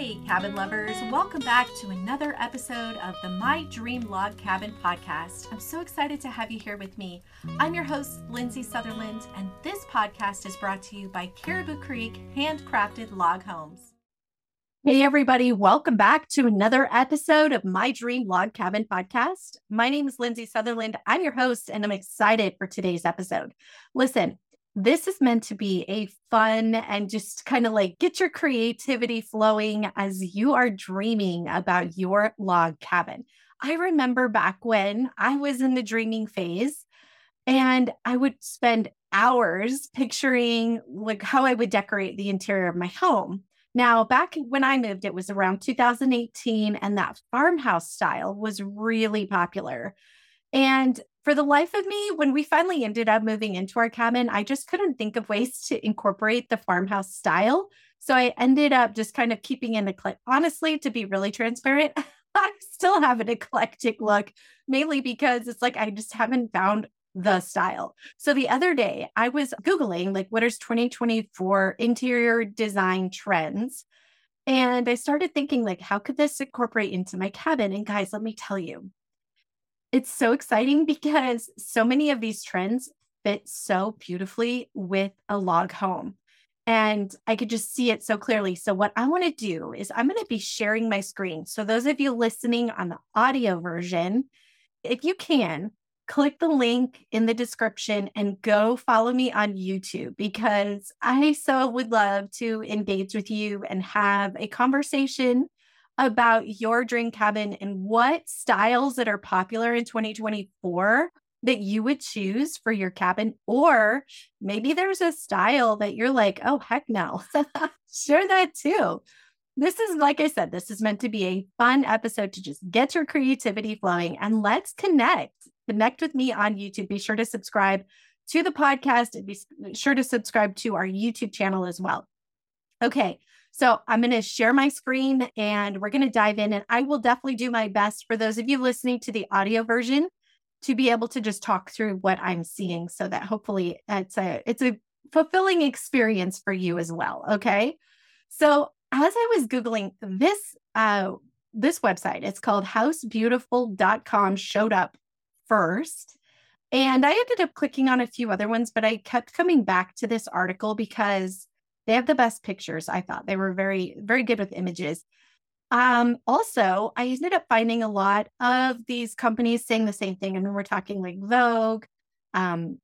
Hey, cabin lovers, welcome back to another episode of the My Dream Log Cabin podcast. I'm so excited to have you here with me. I'm your host, Lindsay Sutherland, and this podcast is brought to you by Caribou Creek Handcrafted Log Homes. Hey, everybody, welcome back to another episode of My Dream Log Cabin podcast. My name is Lindsay Sutherland. I'm your host, and I'm excited for today's episode. Listen, this is meant to be a fun and just kind of like get your creativity flowing as you are dreaming about your log cabin. I remember back when I was in the dreaming phase and I would spend hours picturing like how I would decorate the interior of my home. Now, back when I moved, it was around 2018, and that farmhouse style was really popular. And for the life of me, when we finally ended up moving into our cabin, I just couldn't think of ways to incorporate the farmhouse style. So I ended up just kind of keeping an eclectic. Honestly, to be really transparent, I still have an eclectic look, mainly because it's like I just haven't found the style. So the other day, I was Googling, like, what is 2024 interior design trends? And I started thinking, like, how could this incorporate into my cabin? And guys, let me tell you, it's so exciting because so many of these trends fit so beautifully with a log home. And I could just see it so clearly. So, what I want to do is I'm going to be sharing my screen. So, those of you listening on the audio version, if you can, click the link in the description and go follow me on YouTube because I so would love to engage with you and have a conversation about your dream cabin and what styles that are popular in 2024 that you would choose for your cabin. Or maybe there's a style that you're like, oh, heck no. Share that too. This is, like I said, this is meant to be a fun episode to just get your creativity flowing and let's connect. Connect with me on YouTube. Be sure to subscribe to the podcast and be sure to subscribe to our YouTube channel as well. Okay. So I'm going to share my screen and we're going to dive in. And I will definitely do my best for those of you listening to the audio version to be able to just talk through what I'm seeing so that hopefully it's a it's a fulfilling experience for you as well. Okay. So as I was Googling this uh this website, it's called housebeautiful.com showed up first. And I ended up clicking on a few other ones, but I kept coming back to this article because they have the best pictures. I thought they were very, very good with images. Um, also, I ended up finding a lot of these companies saying the same thing. And we're talking like Vogue, um,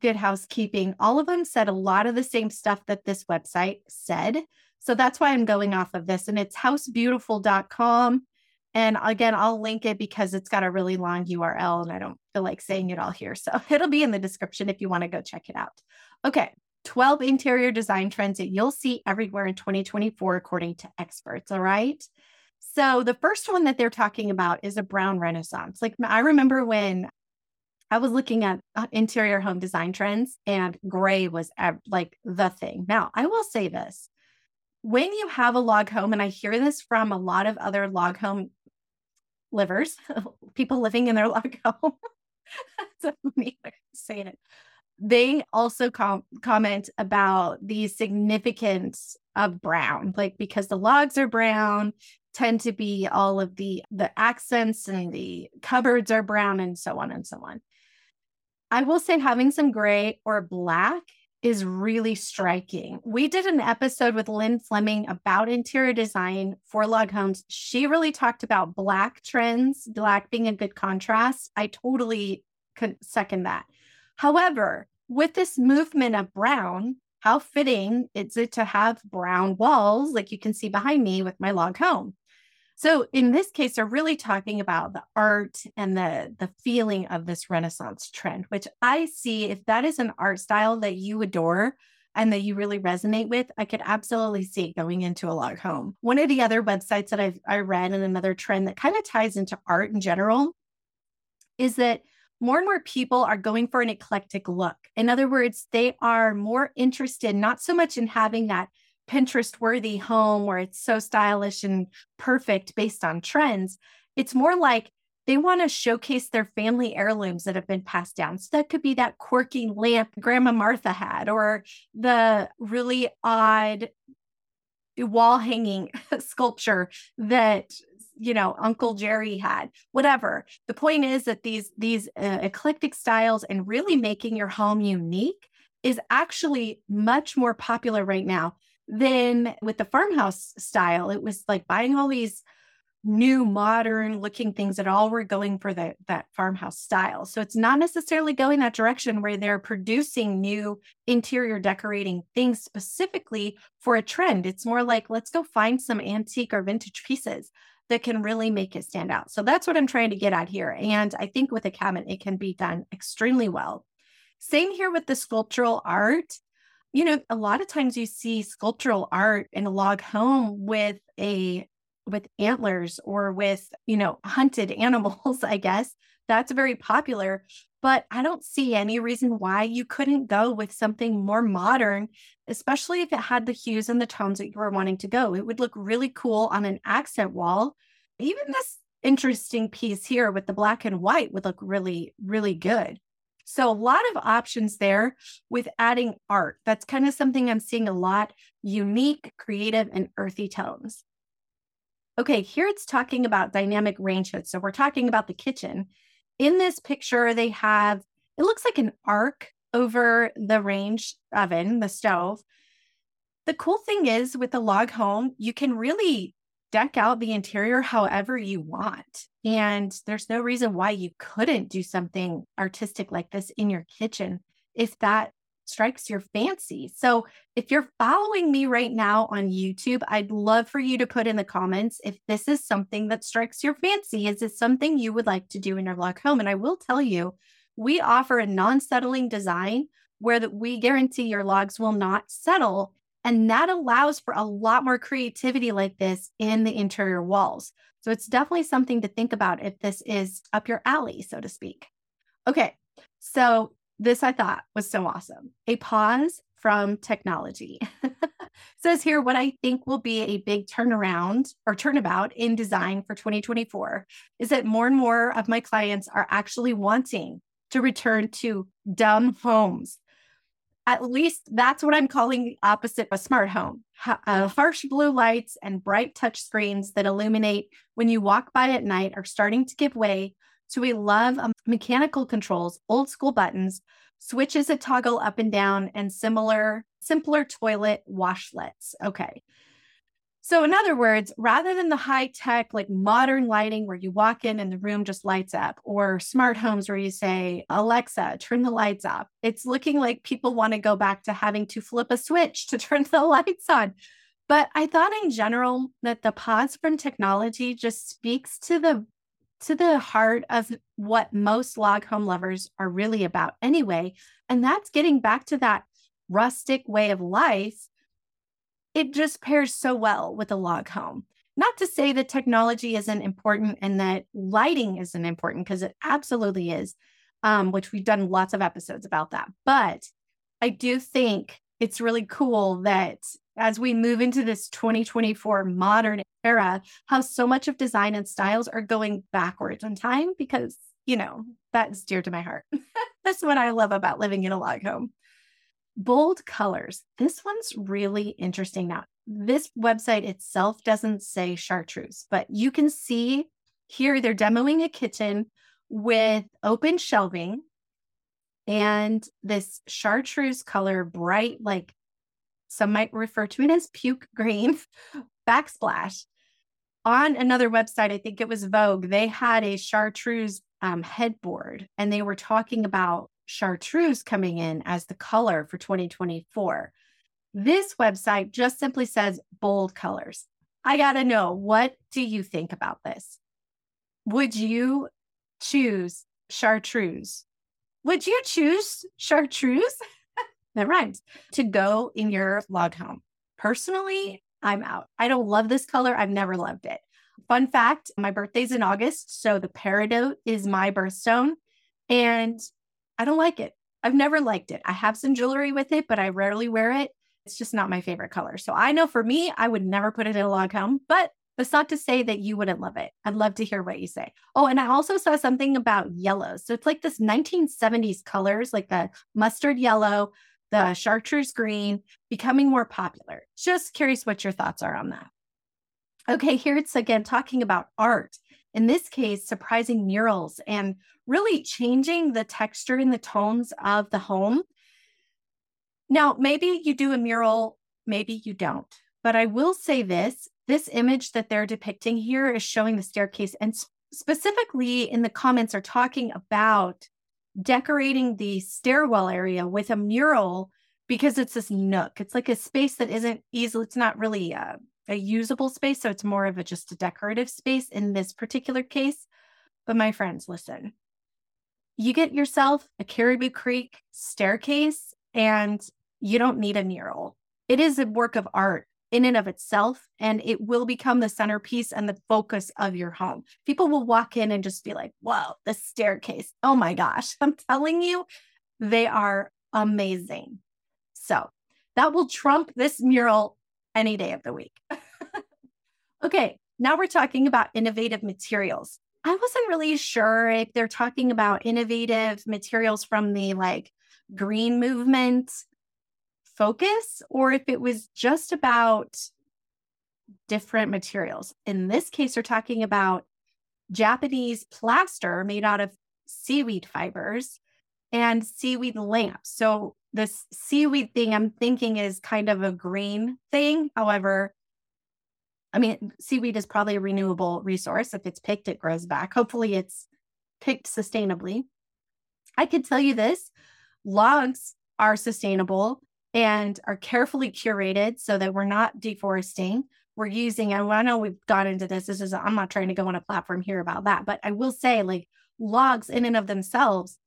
Good Housekeeping, all of them said a lot of the same stuff that this website said. So that's why I'm going off of this. And it's housebeautiful.com. And again, I'll link it because it's got a really long URL and I don't feel like saying it all here. So it'll be in the description if you want to go check it out. Okay. 12 interior design trends that you'll see everywhere in 2024, according to experts. All right. So, the first one that they're talking about is a brown renaissance. Like, I remember when I was looking at uh, interior home design trends and gray was like the thing. Now, I will say this when you have a log home, and I hear this from a lot of other log home livers, people living in their log home. That's a funny way to say it they also com- comment about the significance of brown like because the logs are brown tend to be all of the the accents and the cupboards are brown and so on and so on. I will say having some gray or black is really striking. We did an episode with lynn fleming about interior design for log homes. She really talked about black trends black being a good contrast. I totally could second that. However with this movement of brown, how fitting is it to have brown walls like you can see behind me with my log home? So in this case, they're really talking about the art and the the feeling of this Renaissance trend, which I see if that is an art style that you adore and that you really resonate with, I could absolutely see it going into a log home. One of the other websites that I've I read and another trend that kind of ties into art in general is that more and more people are going for an eclectic look. In other words, they are more interested not so much in having that Pinterest worthy home where it's so stylish and perfect based on trends. It's more like they want to showcase their family heirlooms that have been passed down. So that could be that quirky lamp Grandma Martha had, or the really odd wall hanging sculpture that you know uncle jerry had whatever the point is that these these uh, eclectic styles and really making your home unique is actually much more popular right now than with the farmhouse style it was like buying all these new modern looking things that all were going for the, that farmhouse style. So it's not necessarily going that direction where they're producing new interior decorating things specifically for a trend. It's more like, let's go find some antique or vintage pieces that can really make it stand out. So that's what I'm trying to get at here. And I think with a cabinet, it can be done extremely well. Same here with the sculptural art. You know, a lot of times you see sculptural art in a log home with a with antlers or with, you know, hunted animals, I guess. That's very popular. But I don't see any reason why you couldn't go with something more modern, especially if it had the hues and the tones that you were wanting to go. It would look really cool on an accent wall. Even this interesting piece here with the black and white would look really, really good. So, a lot of options there with adding art. That's kind of something I'm seeing a lot unique, creative, and earthy tones. Okay, here it's talking about dynamic range hoods. So we're talking about the kitchen. In this picture, they have, it looks like an arc over the range oven, the stove. The cool thing is with the log home, you can really deck out the interior however you want. And there's no reason why you couldn't do something artistic like this in your kitchen if that strikes your fancy. So, if you're following me right now on YouTube, I'd love for you to put in the comments if this is something that strikes your fancy. Is this something you would like to do in your log home? And I will tell you, we offer a non settling design where that we guarantee your logs will not settle. And that allows for a lot more creativity like this in the interior walls. So, it's definitely something to think about if this is up your alley, so to speak. Okay, so this I thought was so awesome. A pause from technology. Says here what I think will be a big turnaround or turnabout in design for 2024 is that more and more of my clients are actually wanting to return to dumb homes. At least that's what I'm calling the opposite a smart home. Uh, harsh blue lights and bright touch screens that illuminate when you walk by at night are starting to give way so we love um, mechanical controls, old school buttons, switches that toggle up and down, and similar, simpler toilet washlets. Okay. So, in other words, rather than the high tech, like modern lighting where you walk in and the room just lights up, or smart homes where you say, Alexa, turn the lights off, it's looking like people want to go back to having to flip a switch to turn the lights on. But I thought in general that the pause from technology just speaks to the to the heart of what most log home lovers are really about anyway. And that's getting back to that rustic way of life. It just pairs so well with a log home. Not to say that technology isn't important and that lighting isn't important, because it absolutely is, um, which we've done lots of episodes about that. But I do think it's really cool that as we move into this 2024 modern era, how so much of design and styles are going backwards in time because, you know, that's dear to my heart. That's what I love about living in a log home. Bold colors. This one's really interesting now. This website itself doesn't say chartreuse, but you can see here they're demoing a kitchen with open shelving and this chartreuse color, bright, like some might refer to it as puke green backsplash. On another website, I think it was Vogue, they had a chartreuse um, headboard and they were talking about chartreuse coming in as the color for 2024. This website just simply says bold colors. I got to know what do you think about this? Would you choose chartreuse? Would you choose chartreuse? that rhymes to go in your log home. Personally, I'm out. I don't love this color. I've never loved it. Fun fact my birthday's in August. So the peridot is my birthstone. And I don't like it. I've never liked it. I have some jewelry with it, but I rarely wear it. It's just not my favorite color. So I know for me, I would never put it in a log home, but that's not to say that you wouldn't love it. I'd love to hear what you say. Oh, and I also saw something about yellow. So it's like this 1970s colors, like the mustard yellow, the chartreuse green becoming more popular. Just curious what your thoughts are on that. Okay, here it's again talking about art. In this case, surprising murals and really changing the texture and the tones of the home. Now, maybe you do a mural, maybe you don't. But I will say this this image that they're depicting here is showing the staircase, and specifically in the comments are talking about decorating the stairwell area with a mural because it's this nook. It's like a space that isn't easily, it's not really a, a usable space. So it's more of a just a decorative space in this particular case. But my friends, listen, you get yourself a Caribou Creek staircase and you don't need a mural. It is a work of art in and of itself, and it will become the centerpiece and the focus of your home. People will walk in and just be like, whoa, the staircase. Oh my gosh. I'm telling you, they are amazing. So that will trump this mural any day of the week. okay, now we're talking about innovative materials. I wasn't really sure if they're talking about innovative materials from the like green movement focus or if it was just about different materials. In this case, we're talking about Japanese plaster made out of seaweed fibers and seaweed lamps. So, this seaweed thing I'm thinking is kind of a green thing. However, I mean, seaweed is probably a renewable resource. If it's picked, it grows back. Hopefully, it's picked sustainably. I could tell you this logs are sustainable and are carefully curated so that we're not deforesting. We're using, and I know we've gone into this. This is, I'm not trying to go on a platform here about that, but I will say, like, logs in and of themselves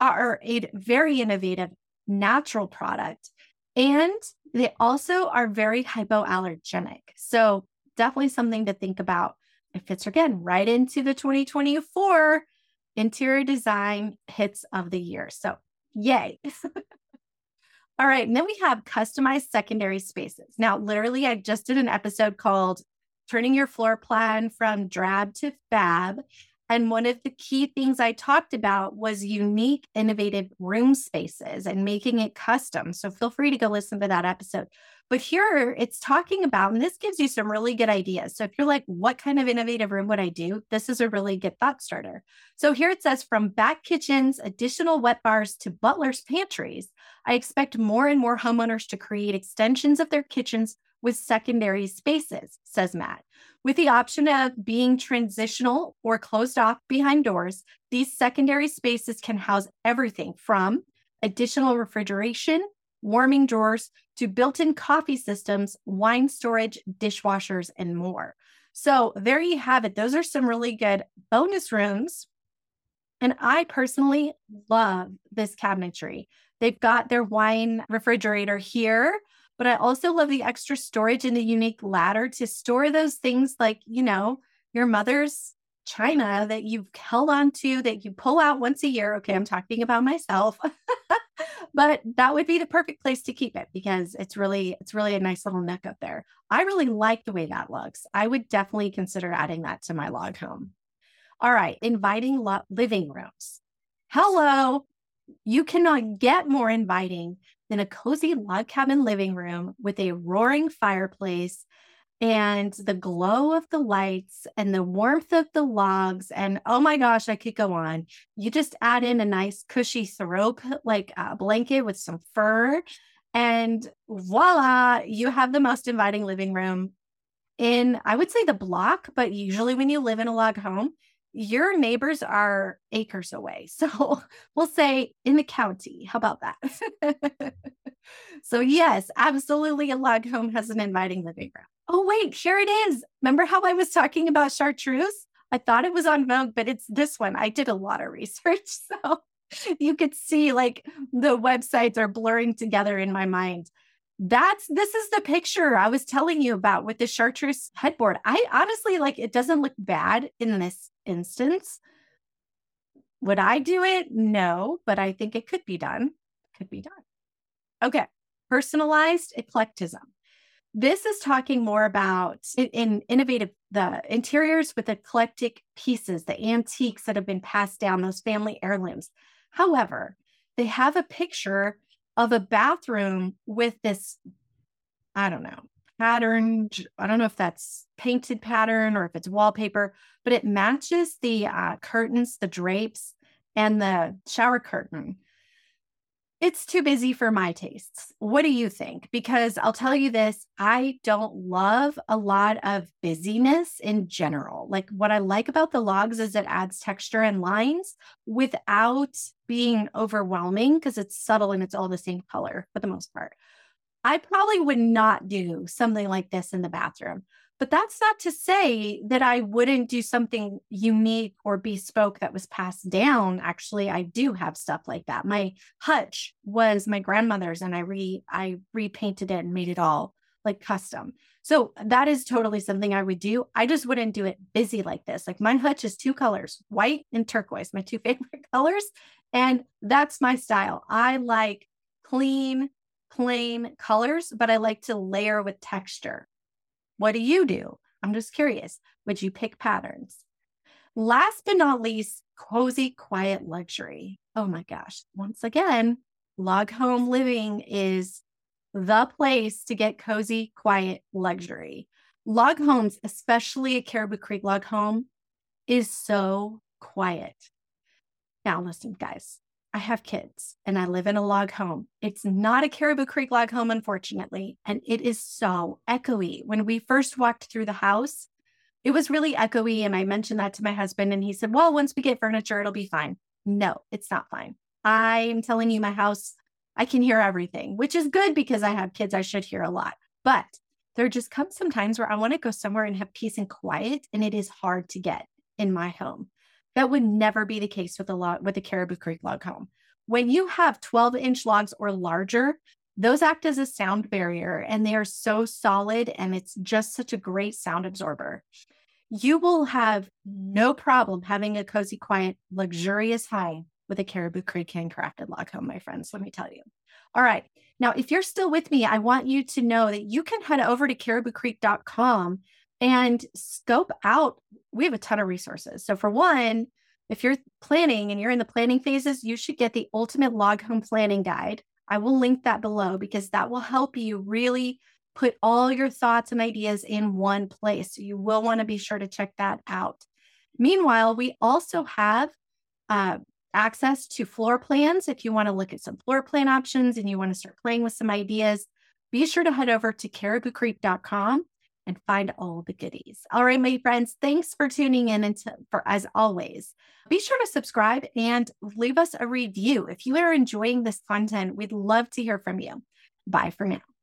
are a very innovative natural product. And they also are very hypoallergenic. So, definitely something to think about. It fits again right into the 2024 interior design hits of the year. So, yay. All right. And then we have customized secondary spaces. Now, literally, I just did an episode called Turning Your Floor Plan from Drab to Fab. And one of the key things I talked about was unique, innovative room spaces and making it custom. So feel free to go listen to that episode. But here it's talking about, and this gives you some really good ideas. So if you're like, what kind of innovative room would I do? This is a really good thought starter. So here it says from back kitchens, additional wet bars to butler's pantries, I expect more and more homeowners to create extensions of their kitchens with secondary spaces, says Matt. With the option of being transitional or closed off behind doors, these secondary spaces can house everything from additional refrigeration warming drawers to built in coffee systems, wine storage, dishwashers, and more. So there you have it. Those are some really good bonus rooms. And I personally love this cabinetry. They've got their wine refrigerator here, but I also love the extra storage and the unique ladder to store those things like, you know, your mother's china that you've held on to that you pull out once a year. Okay, I'm talking about myself. but that would be the perfect place to keep it because it's really it's really a nice little nook up there. I really like the way that looks. I would definitely consider adding that to my log home. All right, inviting lo- living rooms. Hello. You cannot get more inviting than a cozy log cabin living room with a roaring fireplace and the glow of the lights and the warmth of the logs and oh my gosh i could go on. You just add in a nice cushy throw like a blanket with some fur and voila you have the most inviting living room in i would say the block but usually when you live in a log home your neighbors are acres away so we'll say in the county how about that so yes absolutely a log home has an inviting living room Oh, wait, here it is. Remember how I was talking about chartreuse? I thought it was on Vogue, but it's this one. I did a lot of research. So you could see like the websites are blurring together in my mind. That's this is the picture I was telling you about with the chartreuse headboard. I honestly like it doesn't look bad in this instance. Would I do it? No, but I think it could be done. Could be done. Okay. Personalized eclecticism. This is talking more about in innovative the interiors with eclectic pieces, the antiques that have been passed down, those family heirlooms. However, they have a picture of a bathroom with this, I don't know, patterned. I don't know if that's painted pattern or if it's wallpaper, but it matches the uh, curtains, the drapes, and the shower curtain. It's too busy for my tastes. What do you think? Because I'll tell you this I don't love a lot of busyness in general. Like, what I like about the logs is it adds texture and lines without being overwhelming because it's subtle and it's all the same color for the most part. I probably would not do something like this in the bathroom. But that's not to say that I wouldn't do something unique or bespoke that was passed down. Actually, I do have stuff like that. My hutch was my grandmother's and I re I repainted it and made it all like custom. So that is totally something I would do. I just wouldn't do it busy like this. Like my hutch is two colors, white and turquoise, my two favorite colors. And that's my style. I like clean, plain colors, but I like to layer with texture. What do you do? I'm just curious. Would you pick patterns? Last but not least, cozy, quiet luxury. Oh my gosh. Once again, log home living is the place to get cozy, quiet luxury. Log homes, especially a Caribou Creek log home, is so quiet. Now, listen, guys, I have kids and I live in a log home. It's not a Caribou Creek log home, unfortunately. And it is so echoey. When we first walked through the house, it was really echoey. And I mentioned that to my husband, and he said, Well, once we get furniture, it'll be fine. No, it's not fine. I'm telling you, my house, I can hear everything, which is good because I have kids. I should hear a lot. But there just comes some times where I want to go somewhere and have peace and quiet, and it is hard to get in my home. That would never be the case with a log with a Caribou Creek log home. When you have 12 inch logs or larger, those act as a sound barrier and they are so solid and it's just such a great sound absorber. You will have no problem having a cozy, quiet, luxurious home with a Caribou Creek handcrafted log home, my friends. Let me tell you. All right. Now, if you're still with me, I want you to know that you can head over to cariboucreek.com and scope out. We have a ton of resources. So, for one, if you're planning and you're in the planning phases, you should get the Ultimate Log Home Planning Guide. I will link that below because that will help you really put all your thoughts and ideas in one place. So, you will want to be sure to check that out. Meanwhile, we also have uh, access to floor plans. If you want to look at some floor plan options and you want to start playing with some ideas, be sure to head over to cariboucreek.com and find all the goodies. All right, my friends, thanks for tuning in and to, for as always. Be sure to subscribe and leave us a review. If you are enjoying this content, we'd love to hear from you. Bye for now.